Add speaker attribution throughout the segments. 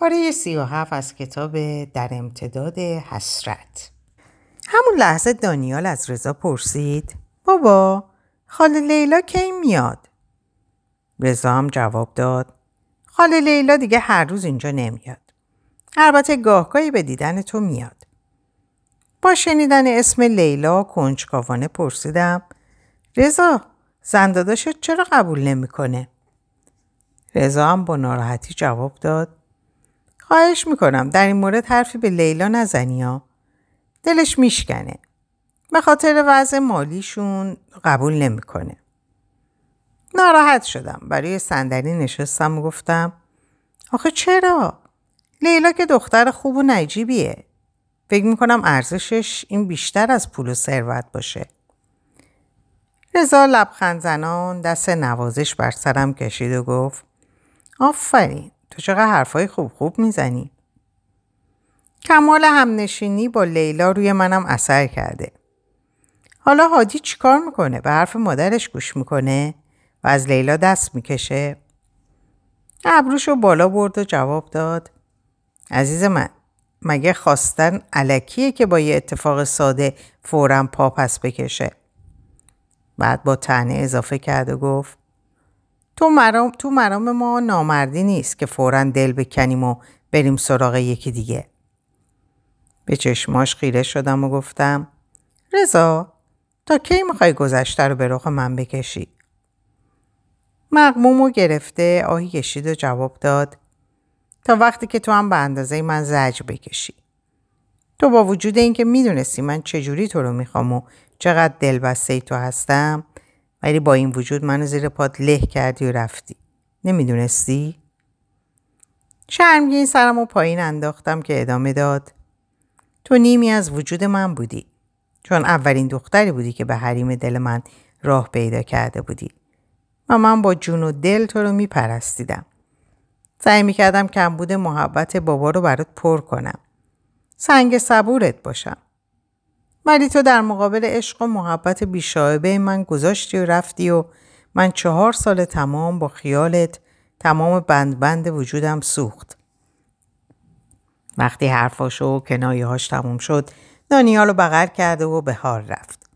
Speaker 1: پاره سی و هفت از کتاب در امتداد حسرت همون لحظه دانیال از رضا پرسید بابا خاله لیلا کی میاد؟ رضا هم جواب داد خاله لیلا دیگه هر روز اینجا نمیاد. البته گاهگاهی به دیدن تو میاد. با شنیدن اسم لیلا کنجکاوانه پرسیدم رضا زنداداشت چرا قبول نمی‌کنه؟ رضا هم با ناراحتی جواب داد خواهش می‌کنم در این مورد حرفی به لیلا نزنی. دلش میشکنه. به خاطر وضع مالیشون قبول نمی‌کنه. ناراحت شدم. برای صندلی نشستم و گفتم آخه چرا؟ لیلا که دختر خوب و نجیبیه. فکر می‌کنم ارزشش این بیشتر از پول و ثروت باشه. رضا لبخند زنان دست نوازش بر سرم کشید و گفت آفرین تو چقدر حرفای خوب خوب می‌زنی؟ کمال همنشینی با لیلا روی منم اثر کرده. حالا هادی چیکار می‌کنه؟ به حرف مادرش گوش می‌کنه و از لیلا دست می‌کشه؟ ابروشو بالا برد و جواب داد عزیز من مگه خواستن علکیه که با یه اتفاق ساده فورا پا پس بکشه بعد با تنه اضافه کرد و گفت تو مرام, تو مرام ما نامردی نیست که فورا دل بکنیم و بریم سراغ یکی دیگه. به چشماش خیره شدم و گفتم رضا تا کی می‌خوای گذشته رو به رخ من بکشی؟ مقمومو گرفته آهی کشید و جواب داد تا وقتی که تو هم به اندازه من زج بکشی. تو با وجود اینکه می‌دونستی من چجوری تو رو می‌خوام و چقدر دلبسته تو هستم ولی با این وجود منو زیر پات له کردی و رفتی. نمی‌دونستی؟ شرمگین سرم و پایین انداختم که ادامه داد. تو نیمی از وجود من بودی. چون اولین دختری بودی که به حریم دل من راه پیدا کرده بودی. و من با جون و دل تو رو میپرستیدم. سعی می‌کردم کمبود محبت بابا رو برات پر کنم. سنگ صبورت باشم. ولی تو در مقابل عشق و محبت بیشایبه من گذاشتی و رفتی و من چهار سال تمام با خیالت تمام بند بند وجودم سوخت. وقتی حرفاشو و کنایهاش تموم شد دانیالو بغل کرده و به حال رفت.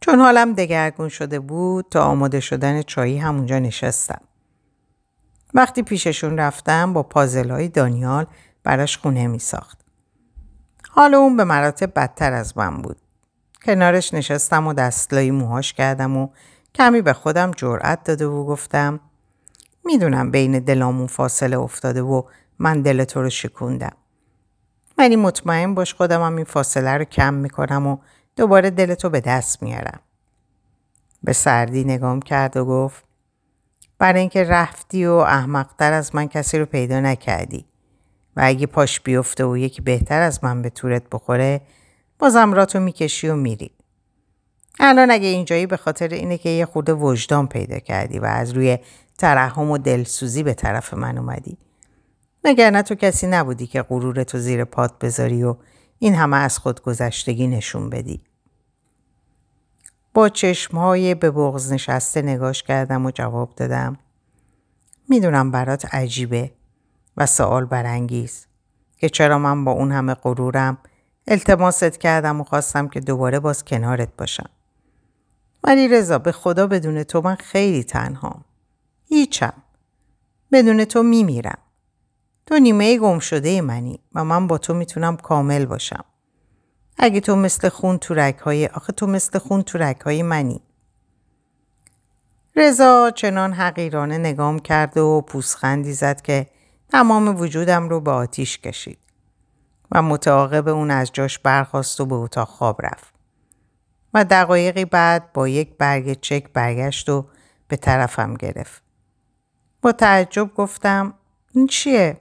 Speaker 1: چون حالم دگرگون شده بود تا آماده شدن چایی همونجا نشستم. وقتی پیششون رفتم با پازلهای دانیال براش خونه می ساخت. حال اون به مراتب بدتر از من بود. کنارش نشستم و دستلایی موهاش کردم و کمی به خودم جرأت داده و گفتم می‌دونم بین دلامون فاصله افتاده و من دل تو رو شکوندم. ولی مطمئن باش خودم هم این فاصله رو کم می‌کنم و دوباره دل تو به دست میارم. به سردی نگام کرد و گفت برای اینکه رفتی و احمقتر از من کسی رو پیدا نکردی. و اگه پاش بیفته و یکی بهتر از من به تورت بخوره بازم راتو می‌کشی و میری. الان اگه اینجایی به خاطر اینه که یه خورده وجدان پیدا کردی و از روی ترحم و دلسوزی به طرف من اومدی. نه تو کسی نبودی که غرورتو زیر پات بذاری و این همه از خود گذشتگی نشون بدی. با چشمهای به بغز نشسته نگاش کردم و جواب دادم. می‌دونم برات عجیبه و سوال برانگیز که چرا من با اون همه غرورم التماست کردم و خواستم که دوباره باز کنارت باشم. ولی رضا به خدا بدون تو من خیلی تنهام. هیچم. بدون تو میمیرم. تو نیمه گم شده منی و من با تو می‌تونم کامل باشم. اگه تو مثل خون تو رگهای آخه تو مثل خون تو رگهای منی. رضا چنان حقیرانه نگام کرد و پوسخندی زد که تمام وجودم رو به آتیش کشید و متعاقب اون از جاش برخواست و به اتاق خواب رفت. و دقایقی بعد با یک برگ چک برگشت و به طرفم گرفت. با تعجب گفتم این چیه؟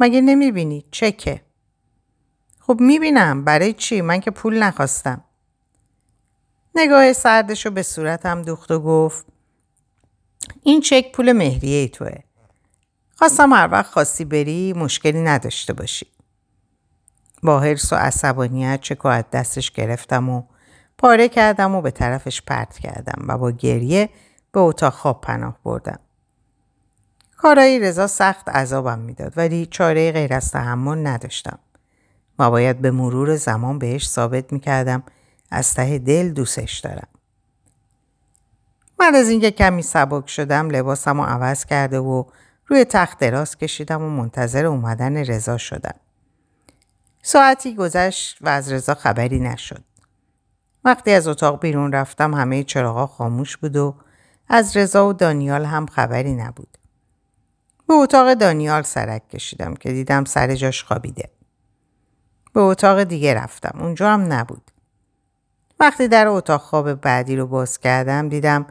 Speaker 1: مگه نمی‌بینی؟ چکه. خب می‌بینم برای چی؟ من که پول نخواستم. نگاه سردش رو به صورتم دوخت و گفت این چک پول مهریه توه. خواستم هر وقت خواستی بری مشکلی نداشته باشی. با حرس و عصبانیت چکو از دستش گرفتم و پاره کردم و به طرفش پرت کردم و با گریه به اتاق خواب پناه بردم. کارایی رضا سخت عذابم می‌داد ولی چاره غیر از تحمل نداشتم و باید به مرور زمان بهش ثابت می‌کردم از ته دل دوستش دارم. من از اینکه کمی سبک شدم لباسم رو عوض کرده و روی تخت دراز کشیدم و منتظر اومدن رضا شدم. ساعتی گذشت و از رضا خبری نشد. وقتی از اتاق بیرون رفتم همه چراغا خاموش بود و از رضا و دانیال هم خبری نبود. به اتاق دانیال سرک کشیدم که دیدم سر جاش خوابیده. به اتاق دیگه رفتم. اونجا هم نبود. وقتی در اتاق خواب بعدی رو باز کردم دیدم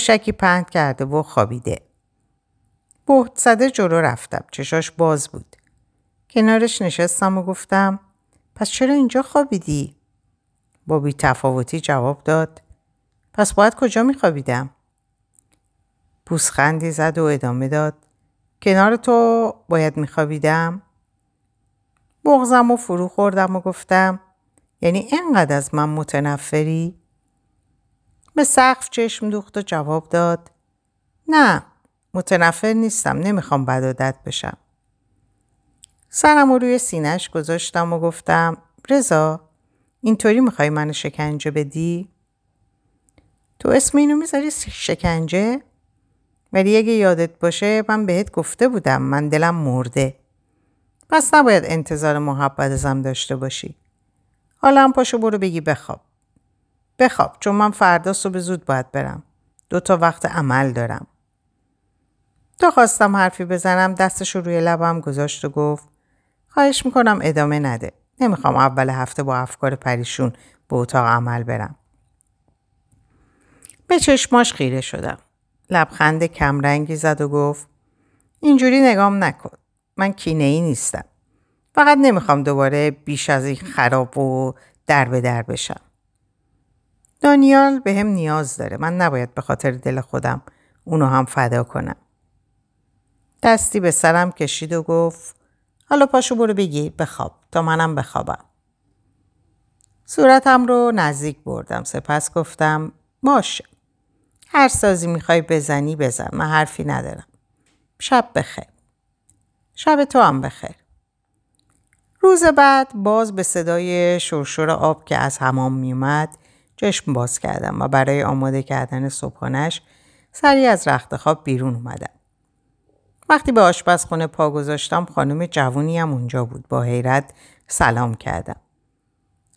Speaker 1: شکی پهن کرده و خوابیده. بهت زده جلو رفتم. چشاش باز بود. کنارش نشستم و گفتم پس چرا اینجا خوابیدی؟ با تفاوتی جواب داد پس باید کجا میخوابیدم؟ پوسخندی زد و ادامه داد کنار تو باید میخوابیدم؟ بغزم و فرو خوردم و گفتم یعنی اینقدر از من متنفری؟ به سقف چشم دوخت و جواب داد نه متنفر نیستم نمی‌خوام بدادت بشم سرم رو روی سینهش گذاشتم و گفتم رضا اینطوری می‌خوای منو شکنجه بدی؟ تو اسم اینو می‌ذاری شکنجه؟ ولی اگه یادت باشه من بهت گفته بودم من دلم مرده. پس نباید انتظار محبت ازم داشته باشی. حالا هم پاشو برو بگی بخواب. بخواب چون من فردا صبح زود باید برم. دو تا وقت عمل دارم. تا خواستم حرفی بزنم دستش رو روی لبم گذاشت و گفت خواهش می‌کنم ادامه نده. نمی‌خوام اول هفته با افکار پریشون به اتاق عمل برم. به چشماش خیره شدم. لبخند کمرنگی زد و گفت اینجوری نگام نکن. من کینه ای نیستم. فقط نمی‌خوام دوباره بیش از این خراب و در به در بشم. دانیال به هم نیاز داره. من نباید به خاطر دل خودم اونو هم فدا کنم. دستی به سرم کشید و گفت حالا پاشو برو بگی بخواب تا منم بخوابم. صورتم رو نزدیک بردم سپس گفتم باشه. هر سازی می‌خوای بزنی بزن من حرفی ندارم. شب بخیر. شب تو هم بخیر. روز بعد باز به صدای شرشور آب که از حمام میومد چشم باز کردم و برای آماده کردن صبحانش سری از رخت خواب بیرون اومدم. وقتی به آشپزخونه پا گذاشتم خانم جوونی هم اونجا بود با حیرت سلام کردم.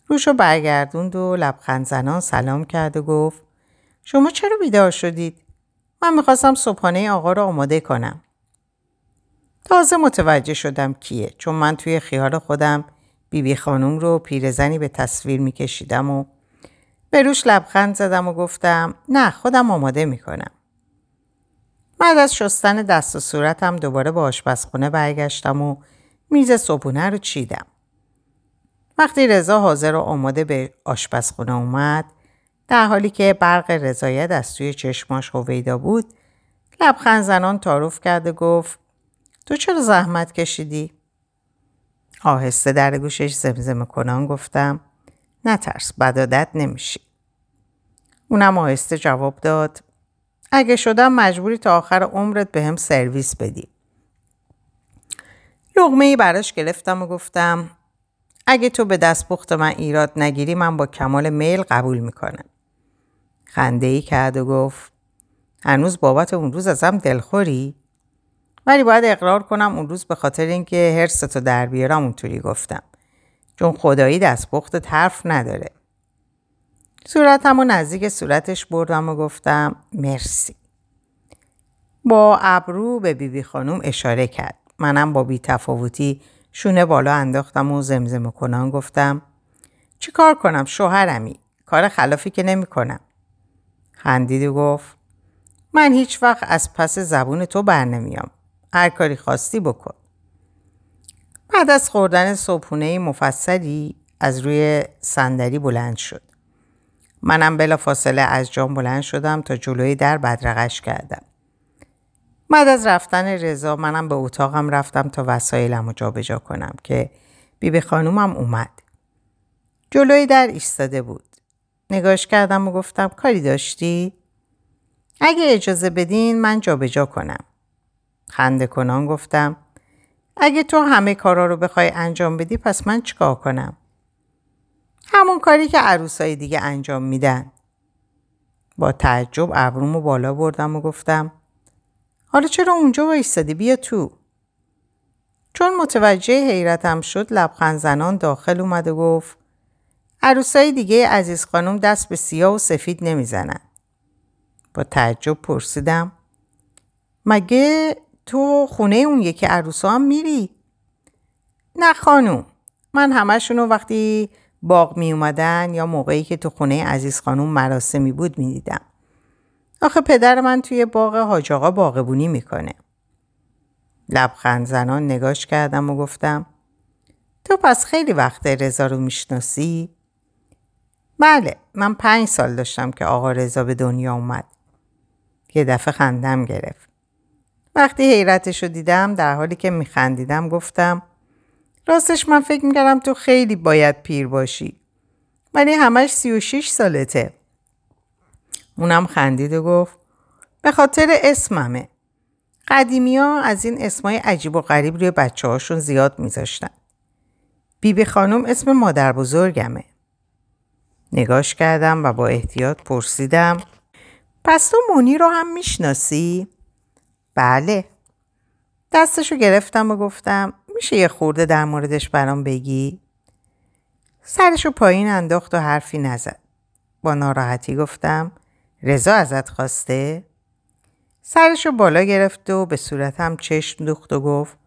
Speaker 1: روشو برگردوند و لبخند زنان سلام کرد و گفت شما چرا بیدار شدید؟ من می‌خواستم صبحانه آقا رو آماده کنم. تازه متوجه شدم کیه چون من توی خیال خودم بیبی بی خانوم رو پیرزنی به تصویر میکشیدم و به روش لبخند زدم و گفتم نه خودم آماده می‌کنم. بعد از شستن دست و صورتم دوباره به آشپزخونه برگشتم و میز صبحونه رو چیدم. وقتی رضا حاضر و آماده به آشپزخونه اومد در حالی که برق رضایت از توی چشماش هویدا بود لبخند زنان تعارف کرد و گفت تو چرا زحمت کشیدی؟ آهسته در گوشش زمزمه کنان گفتم نترس بدادت نمیشی. اونم آهسته جواب داد اگه شدم مجبوری تا آخر عمرت به هم سرویس بدی. لغمه ای براش گرفتم و گفتم اگه تو به دست بخت من ایراد نگیری من با کمال میل قبول می‌کنم. خنده ای کرد و گفت هنوز بابت اون روز ازم دلخوری؟ ولی باید اقرار کنم اون روز به خاطر اینکه هرستو در بیارم اونطوری گفتم. چون خدایی دست بخت حرف نداره. صورتم و نزدیک صورتش بردم و گفتم مرسی. با ابرو به بیبی بی خانوم اشاره کرد. منم با بی تفاوتی شونه بالا انداختم و زمزمه کنان گفتم چی کار کنم شوهرمی کار خلافی که نمی کنم. خندید و گفت من هیچ وقت از پس زبون تو بر نمیام. هر کاری خواستی بکن. بعد از خوردن صبحونه مفصلی از روی صندلی بلند شد. منم بلا فاصله از جام بلند شدم تا جلوی در بدرقش کردم. بعد از رفتن رضا منم به اتاقم رفتم تا وسایلم رو جابجا کنم که بیبی خانومم اومد. جلوی در ایستاده بود. نگاش کردم و گفتم کاری داشتی؟ اگه اجازه بدین من جابجا کنم. خنده کنان گفتم اگه تو همه کارا رو بخوای انجام بدی پس من چیکار کنم؟ همون کاری که عروسای دیگه انجام میدن. با تعجب ابرومو بالا بردم و گفتم حالا چرا اونجا وایستادی بیا تو چون متوجه حیرتم شد لبخند زنان داخل اومد و گفت عروسای دیگه عزیز خانم دست به سیاه و سفید نمی‌زنن با تعجب پرسیدم مگه تو خونه اون یکی عروسا هم میری؟ نه خانوم من همشون وقتی باغ می اومدن یا موقعی که تو خونه عزیز خانوم مراسمی بود می دیدم. آخه پدر من توی باغ حاج آقا باغبونی می‌کنه. لبخند زنان نگاش کردم و گفتم تو پس خیلی وقت رضا رو می‌شناسی؟ بله من پنج سال داشتم که آقا رضا به دنیا اومد. یه دفعه خندم گرفت. وقتی حیرتش رو دیدم در حالی که میخندیدم گفتم راستش من فکر می‌کردم تو خیلی باید پیر باشی. ولی همش سی و شیش سالته. اونم خندید و گفت به خاطر اسممه. قدیمی ها از این اسمای عجیب و غریب روی بچه هاشون زیاد میذاشتن. بیبی خانم اسم مادر بزرگمه. نگاش کردم و با احتیاط پرسیدم پس تو مونی رو هم می‌شناسی؟ بله. دستشو گرفتم و گفتم میشه یه خورده در موردش برام بگی؟ سرشو پایین انداخت و حرفی نزد. با ناراحتی گفتم رضا ازت خواسته؟ سرشو بالا گرفت و به صورتم چشم دوخت و گفت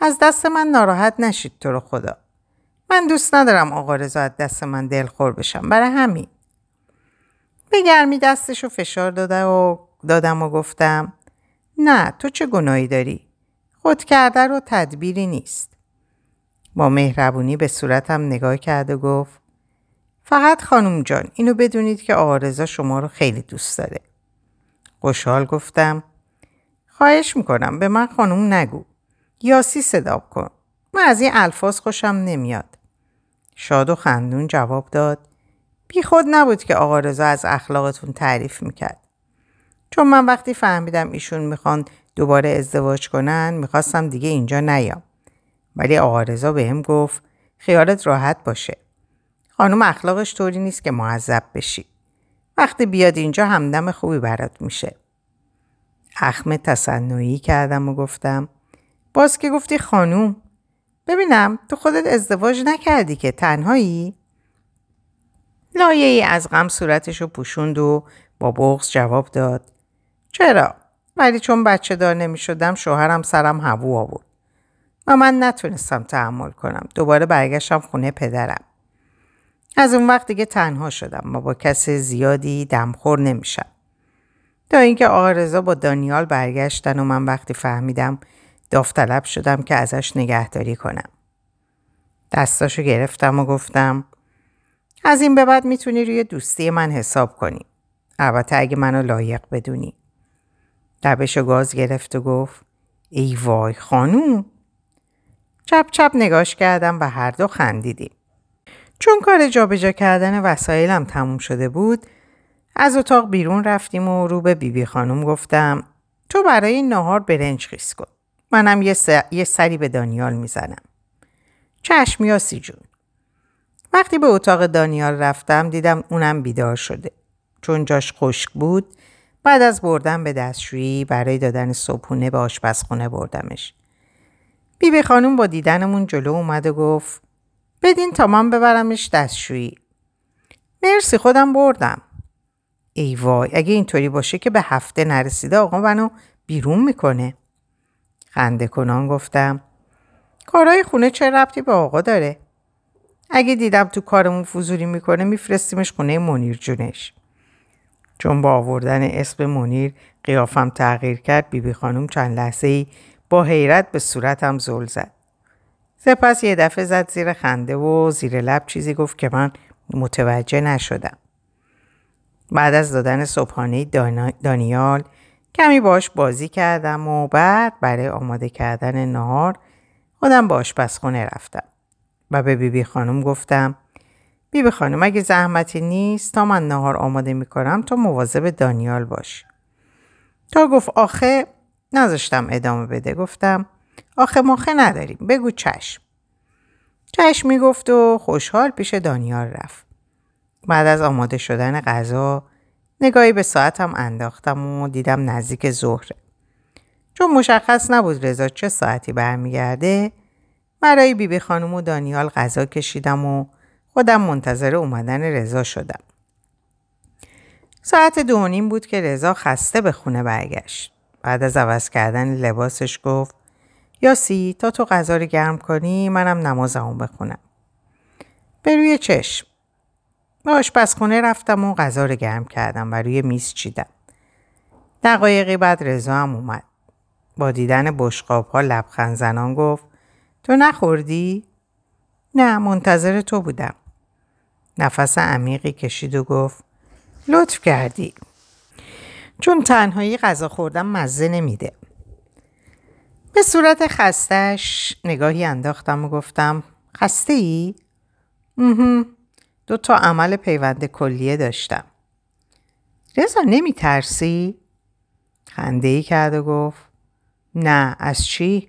Speaker 1: از دست من ناراحت نشید تو رو خدا. من دوست ندارم آقا رضا از دست من دلخور بشم برای همین. به گرمی دستشو فشار داده و دادم و گفتم نه تو چه گناهی داری؟ خود کرده رو تدبیری نیست. با مهربونی به صورتم نگاه کرد و گفت فقط خانم جان اینو بدونید که آرزا شما رو خیلی دوست داره. خوشحال گفتم خواهش می‌کنم به من خانم نگو. یاسی صدا کن. من از این الفاظ خوشم نمیاد. شاد و خندون جواب داد بی خود نبود که آقا رضا از اخلاقتون تعریف می‌کرد. چون من وقتی فهمیدم ایشون می‌خوان دوباره ازدواج کنن می‌خواستم دیگه اینجا نیام. ولی آقا رضا بهم گفت خیالت راحت باشه. خانم اخلاقش طوری نیست که معذب بشی. وقتی بیاد اینجا همدم خوبی برات میشه. اخم تصنعی کردم و گفتم باز که گفتی خانوم ببینم تو خودت ازدواج نکردی که تنهایی؟ لایه ای از غم صورتش رو پوشوند و با بغز جواب داد چرا؟ ولی چون بچه دار نمی شدم شوهرم سرم هوو آورد و من نتونستم تحمل کنم. دوباره برگشتم خونه پدرم. از اون وقت دیگه تنها شدم و با کس زیادی دمخور نمیشم. تا اینکه آقا با دانیال برگشتن و من وقتی فهمیدم داوطلب شدم که ازش نگهداری کنم. دستاشو گرفتم و گفتم از این به بعد می‌تونی روی دوستی من حساب کنی. البته اگه منو لایق بدونی. لبشو گاز گرفت و گفت ای وای خانوم چپ چپ نگاش کردم و هر دو خندیدیم. چون کار جابجا کردن وسایلم تموم شده بود از اتاق بیرون رفتیم و رو به بیبی بی خانم گفتم تو برای نهار برنج خیس کن. منم یه, یه سری به دانیال می‌زنم. چشم یاسی جون. وقتی به اتاق دانیال رفتم دیدم اونم بیدار شده. چون جاش خشک بود بعد از بردن به دستشویی برای دادن صبحونه به آشپزخونه بردمش. بیبی خانوم با دیدنمون جلو اومد و گفت بدین تا من ببرمش دستشویی. مرسی خودم بردم. ای وای اگه اینطوری باشه که به هفته نرسیده آقا منو بیرون می‌کنه. خنده کنان گفتم کارهای خونه چه ربطی به آقا داره؟ اگه دیدم تو کارمون فضولی می‌کنه میفرستیمش خونه منیر جونش. چون با آوردن اسم منیر قیافم تغییر کرد بیبی بی خانوم چند لحظه ای با حیرت به صورتم زل زد. سپس یه دفعه زد زیر خنده و زیر لب چیزی گفت که من متوجه نشدم. بعد از دادن صبحانه دانیال کمی باش بازی کردم و بعد برای آماده کردن نهار خودم با آشپزخونه رفتم و به بیبی بی خانم گفتم بیبی بی خانم اگه زحمتی نیست تا من نهار آماده می‌کنم تا مواظب دانیال باش. تا گفت آخه نذاشتم ادامه بده. گفتم آخه ماخه نداریم بگو چشم. چشم می‌گفت و خوشحال پیش دانیال رفت. بعد از آماده شدن غذا نگاهی به ساعتم انداختم و دیدم نزدیک ظهره چون مشخص نبود رضا چه ساعتی برمیگرده برای بیبی خانم و دانیال غذا کشیدم و خودم منتظر اومدن رضا شدم. ساعت دو نیم بود که رضا خسته به خونه برگشت. بعد از عوض کردن لباسش گفت یاسی تا تو غذا رو گرم کنی منم نمازمو بخونم. به روی چشم. به آشپزخونه رفتم و غذا رو گرم کردم و روی میز چیدم. دقایقی بعد رضا هم اومد. با دیدن بشقاب ها لبخند زنان گفت تو نخوردی؟ نه منتظر تو بودم. نفس عمیقی کشید و گفت لطف کردی چون تنهایی غذا خوردم مزه نمیده به صورت خستش نگاهی انداختم و گفتم خسته ای؟ دو تا عمل پیوند کلیه داشتم. رضا نمی ترسی؟ خنده ای کرد و گفت نه از چی؟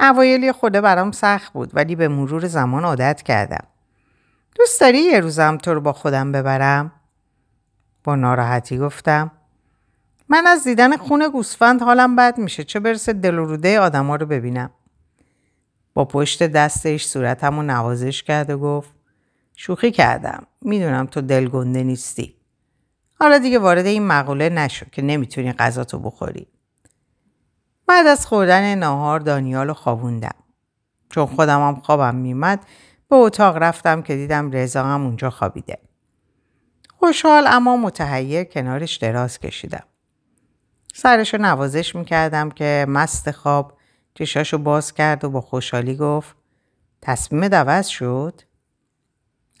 Speaker 1: اوایل خوده برام سخت بود ولی به مرور زمان عادت کردم. دوست داری یه روزم تو رو با خودم ببرم؟ با ناراحتی گفتم من از دیدن خون گوسفند حالم بد میشه چه برسه دل و روده آدما رو ببینم. با پشت دستش صورتم رو نوازش کرد و گفت شوخی کردم. می‌دونم تو دلگنده نیستی. حالا دیگه وارد این مقوله نشو که نمی‌تونی غذاتو بخوری. بعد از خوردن ناهار دانیال رو خوابوندم. چون خودم هم خوابم میمد به اتاق رفتم که دیدم رضا هم اونجا خوابیده. خوشحال اما متحیر کنارش دراز کشیدم. سرشو نوازش می‌کردم که مست خواب چشاشو باز کرد و با خوشحالی گفت تصمیم دوست شد؟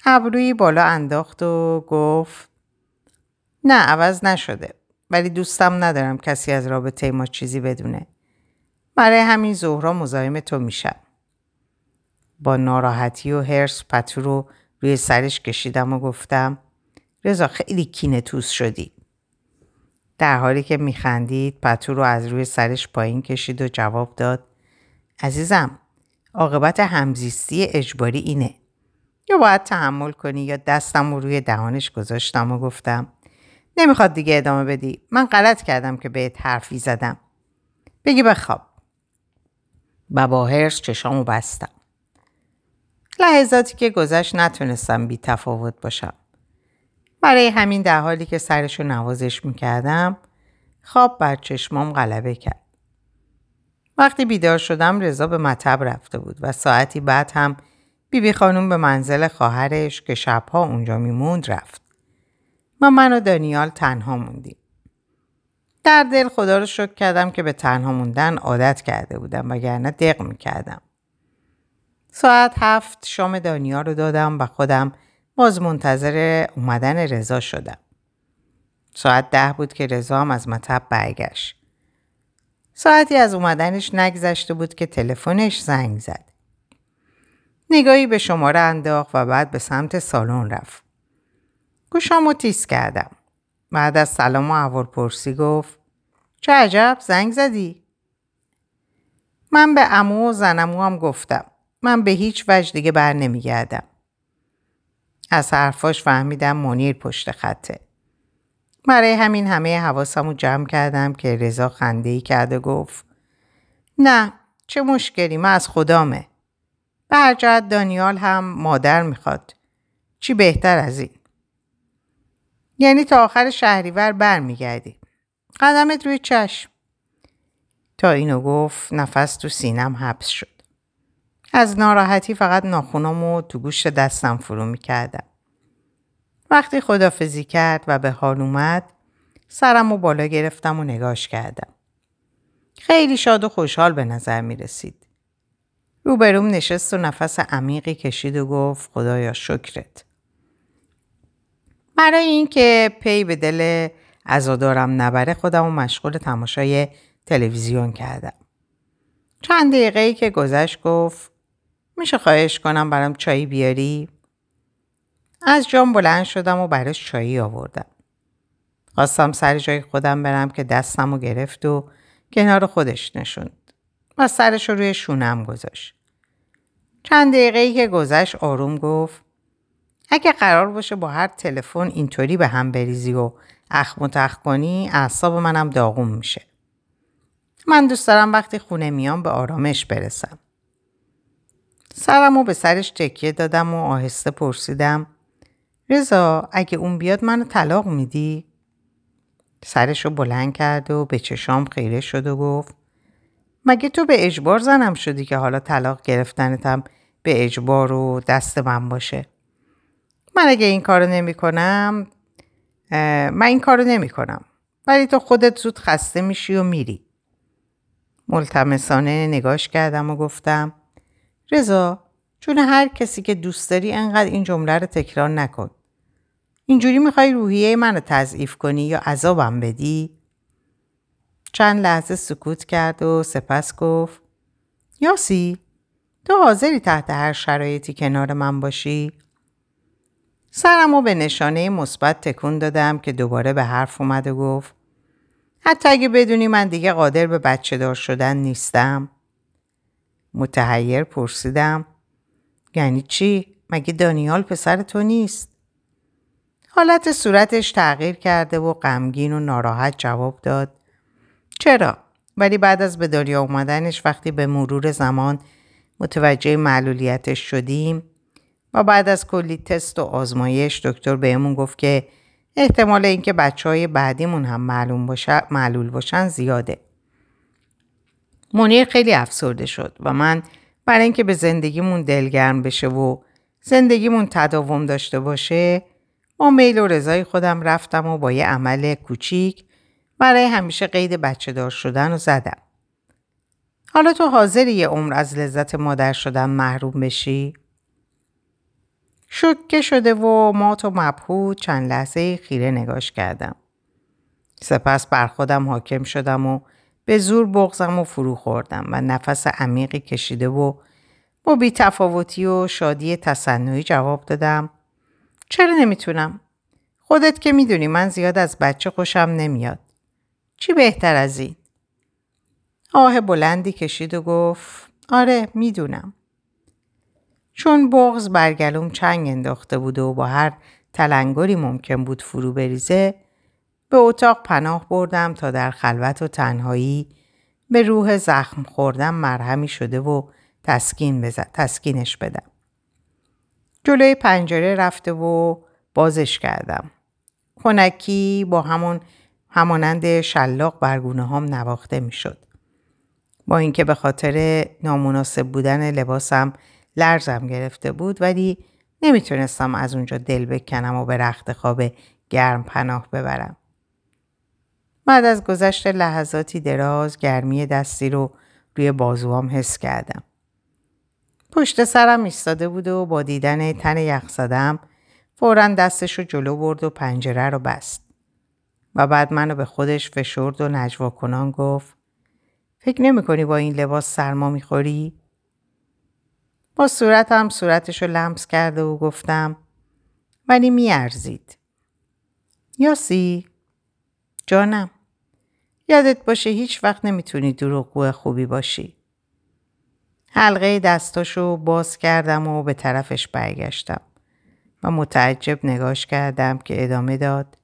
Speaker 1: ابرویی بالا انداخت و گفت نه عوض نشده ولی دوستم ندارم کسی از رابطه ما چیزی بدونه. برای همین زهرا مزاحم تو میشم. با ناراحتی و هرس پتو رو روی سرش کشیدم و گفتم رضا خیلی کینه توس شدی. در حالی که میخندید پتو رو از روی سرش پایین کشید و جواب داد عزیزم عاقبت همزیستی اجباری اینه. یا باید تحمل کنی یا دستم رو روی دهانش گذاشتم و گفتم نمی‌خواد دیگه ادامه بدی. من غلط کردم که بهت حرفی زدم. بگی بخواب. و با هرس چشامو بستم. لحظاتی که گذشت نتونستم بی تفاوت باشم. برای همین در حالی که سرشو نوازش می‌کردم خواب بر چشمام غلبه کرد. وقتی بیدار شدم رضا به مطب رفته بود و ساعتی بعد هم بیبی خانوم به منزل خواهرش که شبها اونجا میموند رفت. و من و دانیال تنها موندیم. در دل خدا رو شکر کردم که به تنها موندن عادت کرده بودم وگرنه دق می‌کردم. ساعت هفت شام دانیال رو دادم و خودم باز منتظر اومدن رضا شدم. ساعت ده بود که رضا هم از مطب برگشت. ساعتی از اومدنش نگذشته بود که تلفنش زنگ زد. نگاهی به شماره انداخت و بعد به سمت سالن رفت. گوشامو تیز کردم. بعد از سلام و عوار پرسی گفت چه عجب زنگ زدی؟ من به امو و زنمو هم گفتم. من به هیچ وجه دیگه بر نمیگردم. از حرفاش فهمیدم منیر پشت خطه. برای همین همه حواسمو جمع کردم که رضا خنده کرد و گفت نه چه مشکلی من از خدامه. به هر جهت دانیال هم مادر می‌خواد. چی بهتر از این؟ یعنی تا آخر شهریور برمیگردی. قدمت روی چشم. تا اینو گفت نفس تو سینم حبس شد. از ناراحتی فقط ناخونامو تو گوشت دستم فرو می‌کردم. وقتی خدافزی کرد و به حال اومد سرم و بالا گرفتم و نگاش کردم. خیلی شاد و خوشحال به نظر می رسید. روبروم نشست و نفس عمیقی کشید و گفت خدایا شکرت. برای اینکه پی به دل عزادارم نبره خودم و مشغول تماشای تلویزیون کردم. چند دقیقه ای که گذشت گفت میشه خواهش کنم برام چایی بیاری؟ از جام بلند شدم و براش چایی آوردم. خواستم سر جای خودم برم که دستم و گرفت و کنار خودش نشوند و سرش رو روی شونم گذاشت. چند دقیقه ای که گذشت آروم گفت اگه قرار باشه با هر تلفن اینطوری به هم بریزی و اخ متخ کنی اعصاب منم داغون میشه. من دوست دارم وقتی خونه میام به آرامش برسم. سرمو به سرش تکیه دادم و آهسته پرسیدم رضا اگه اون بیاد منو طلاق میدی؟ سرش رو بلند کرد و به چشام خیره شد و گفت مگه تو به اجبار زنم شدی که حالا طلاق گرفتنتم به اجبار و دست من باشه من اگه این کارو نمی کنم من این کارو نمی کنم ولی تو خودت زود خسته میشی و میری ملتمسانه نگاش کردم و گفتم رضا چون هر کسی که دوست داری انقدر این جمله رو تکرار نکن اینجوری می‌خوای روحیه منو تضعیف کنی یا عذابم بدی؟ چند لحظه سکوت کرد و سپس گفت یاسی تو حاضری تحت هر شرایطی کنار من باشی؟ سرم به نشانه مثبت تکون دادم که دوباره به حرف اومد و گفت حتی اگه بدونی من دیگه قادر به بچه دار شدن نیستم متحیر پرسیدم یعنی چی؟ مگه دانیال پسر تو نیست؟ حالت صورتش تغییر کرده و غمگین و ناراحت جواب داد چرا؟ ولی بعد از به دنیا اومدنش وقتی به مرور زمان متوجه معلولیتش شدیم و بعد از کلی تست و آزمایش دکتر بهمون گفت که احتمال اینکه بچه های بعدیمون هم معلوم باشه، معلول باشن زیاده. منیر خیلی افسرده شد و من برای اینکه به زندگیمون دلگرم بشه و زندگیمون تداوم داشته باشه با میل و رضای خودم رفتم و با یه عمل کوچیک برای همیشه قید بچه دار شدن و زدم. حالا تو حاضری یه عمر از لذت مادر شدن محروم بشی؟ شکه شده و مات و مبهود چند لحظه خیره نگاش کردم. سپس بر خودم حاکم شدم و به زور بغزم و فرو خوردم و نفس عمیقی کشیده و با بیتفاوتی و شادی تصنعی جواب دادم چرا نمی‌تونم؟ خودت که می‌دونی من زیاد از بچه خوشم نمیاد. چی بهتر از این؟ آه بلندی کشید و گفت آره می‌دونم. چون بغز برگلوم چنگ انداخته بود و با هر تلنگری ممکن بود فرو بریزه به اتاق پناه بردم تا در خلوت و تنهایی به روح زخم خوردم مرهمی شده و تسکین بزد. تسکینش بدم. جلوی پنجره رفته و بازش کردم. خونکی با همون همانند شلاق برگونه هم نواخته می شد. با اینکه به خاطر نامناسب بودن لباسم لرزم گرفته بود ولی نمی‌تونستم از اونجا دل بکنم و به رخت خواب گرم پناه ببرم. بعد از گذشت لحظاتی دراز گرمی دستی رو روی بازوام حس کردم. پشت سرم ایستاده بود و با دیدن تن یخ زدم فورا دستش رو جلو برد و پنجره رو بست. و بعد منو به خودش فشرد و نجوا کنان گفت فکر نمی کنی با این لباس سرما می‌خوری؟ با صورتم صورتش رو لمس کرده و گفتم ولی میارزید. یاسی؟ جانم یادت باشه هیچ وقت نمی‌تونی دروغگو خوبی باشی. حلقه دستاشو باز کردم و به طرفش برگشتم و متعجب نگاش کردم که ادامه داد.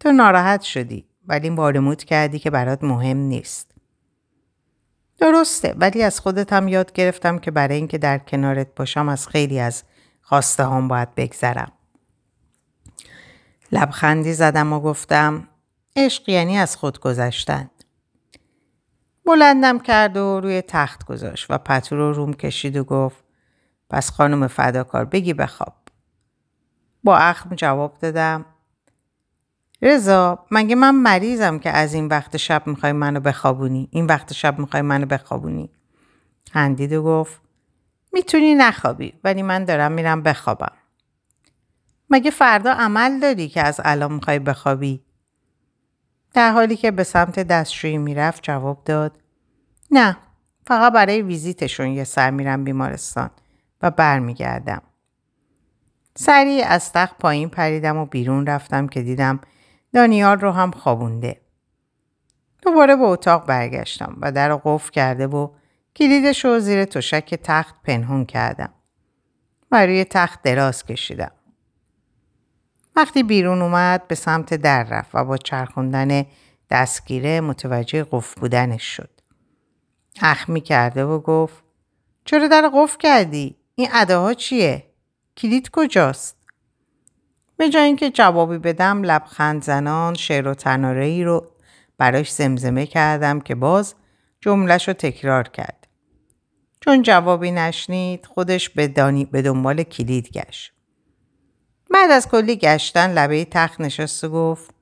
Speaker 1: تو ناراحت شدی ولی وارموت کردی که برات مهم نیست. درسته ولی از خودت هم یاد گرفتم که برای اینکه در کنارت باشم از خیلی از خواسته هم باید بگذرم. لبخندی زدم و گفتم عشق یعنی از خود گذشتن. بلندم کرد و روی تخت گذاشت و پتو رو روم کشید و گفت پس خانم فداکار بگی بخواب. با اخم جواب دادم رضا مگه من مریضم که از این وقت شب می‌خوای منو بخوابونی این وقت شب می‌خوای منو بخوابونی خندید و گفت می‌تونی نخوابی ولی من دارم میرم بخوابم مگه فردا عمل داری که از الان می‌خوای بخوابی در حالی که به سمت دستشویی می‌رفت جواب داد نه فقط برای ویزیتشون یه سر میرم بیمارستان و برمیگردم سریع از تخت پایین پریدم و بیرون رفتم که دیدم دانیال رو هم خوابونده. دوباره به اتاق برگشتم و در قفل کرده و کلیدش رو زیر تشک تخت پنهون کردم و روی تخت دراز کشیدم. وقتی بیرون اومد به سمت در رفت و با چرخوندن دستگیره متوجه قفل بودنش شد. اخمی کرده و گفت چرا در قفل کردی؟ این اداها چیه؟ کلید کجاست؟ به جای اینکه جوابی بدم لبخند زنان شعر و تناره ای رو براش زمزمه کردم که باز جملش رو تکرار کرد. چون جوابی نشنید خودش به, دانی به دنبال کلید گشت. بعد از کلی گشتن لبه تخت نشست و گفت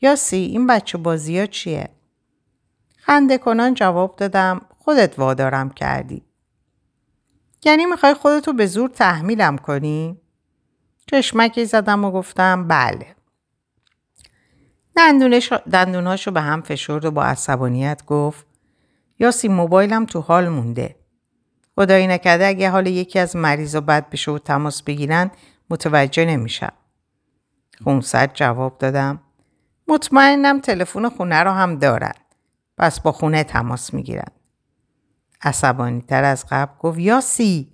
Speaker 1: یاسی این بچه بازی ها چیه؟ خنده کنان جواب دادم خودت وادارم کردی. یعنی می‌خوای خودتو به زور تحمیلم کنی؟ چشمکی زدم و گفتم بله. دندونهاشو به هم فشرد و با عصبانیت گفت یاسی موبایلم تو حال مونده. خدایی نکرده اگه حال یکی از مریضا بد بشه و تماس بگیرن متوجه نمیشم. خونسرد جواب دادم مطمئنم تلفن خونه رو هم دارن. پس با خونه تماس می‌گیرن. عصبانی تر از قبل گفت یاسی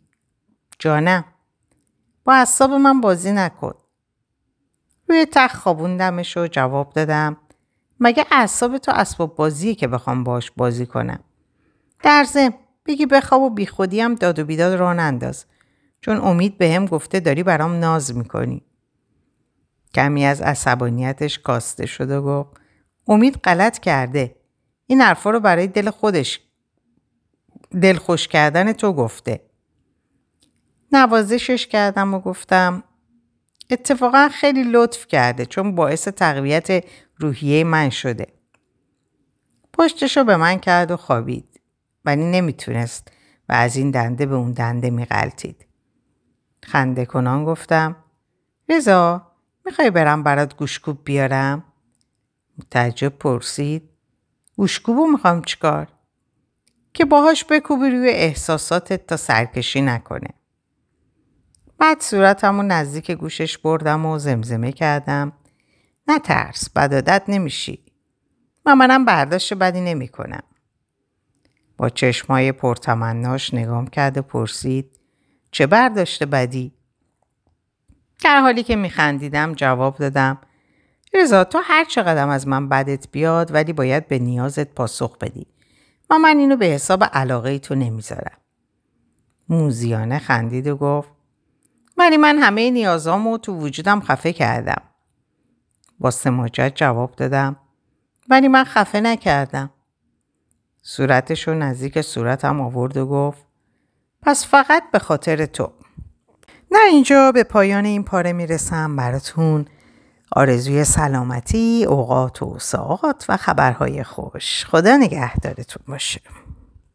Speaker 1: جانم با اصاب من بازی نکن. روی تخت خوابوندمش و جواب دادم مگه اعصاب تو اسباب بازیه که بخوام باش بازی کنم. در ضمن بگی بخواب و بیخودی هم داد و بیداد ران انداز چون امید به هم گفته داری برام ناز می‌کنی. کمی از عصبانیتش کاسته شد و گفت امید غلط کرده. این حرفا رو برای دل خودش دل خوش کردن تو گفته. نوازشش کردم و گفتم اتفاقا خیلی لطف کرده چون باعث تقویت روحیه من شده. پشتشو به من کرد و خوابید. ولی نمی‌تونست و از این دنده به اون دنده میغلطید. خنده کنان گفتم رضا می‌خوای برم برات گوشکوب بیارم؟ متعجب پرسید گوشکوبو می‌خوام چیکار؟ که باهاش بکوبی روی احساساتت تا سرکشی نکنه. بعد صورتمو نزدیک گوشش بردم و زمزمه کردم نه ترس بدادت نمیشی و منم برداشت بدی نمی‌کنم. با چشمای پرتمناش نگام کرد و پرسید چه برداشت بدی؟ در حالی که میخندیدم جواب دادم رضا تو هر چقدر از من بدت بیاد ولی باید به نیازت پاسخ بدی و من اینو به حساب علاقه تو نمی‌ذارم. موزیانه خندید و گفت ولی من همه نیازامو تو وجودم خفه کردم. با سماجت جواب دادم ولی من خفه نکردم. صورتشو نزدیک صورتم آورد و گفت پس فقط به خاطر تو. نه اینجا به پایان این پاره می‌رسم براتون آرزوی سلامتی، اوقات و ساعات و خبرهای خوش. خدا نگهدارتون باشه.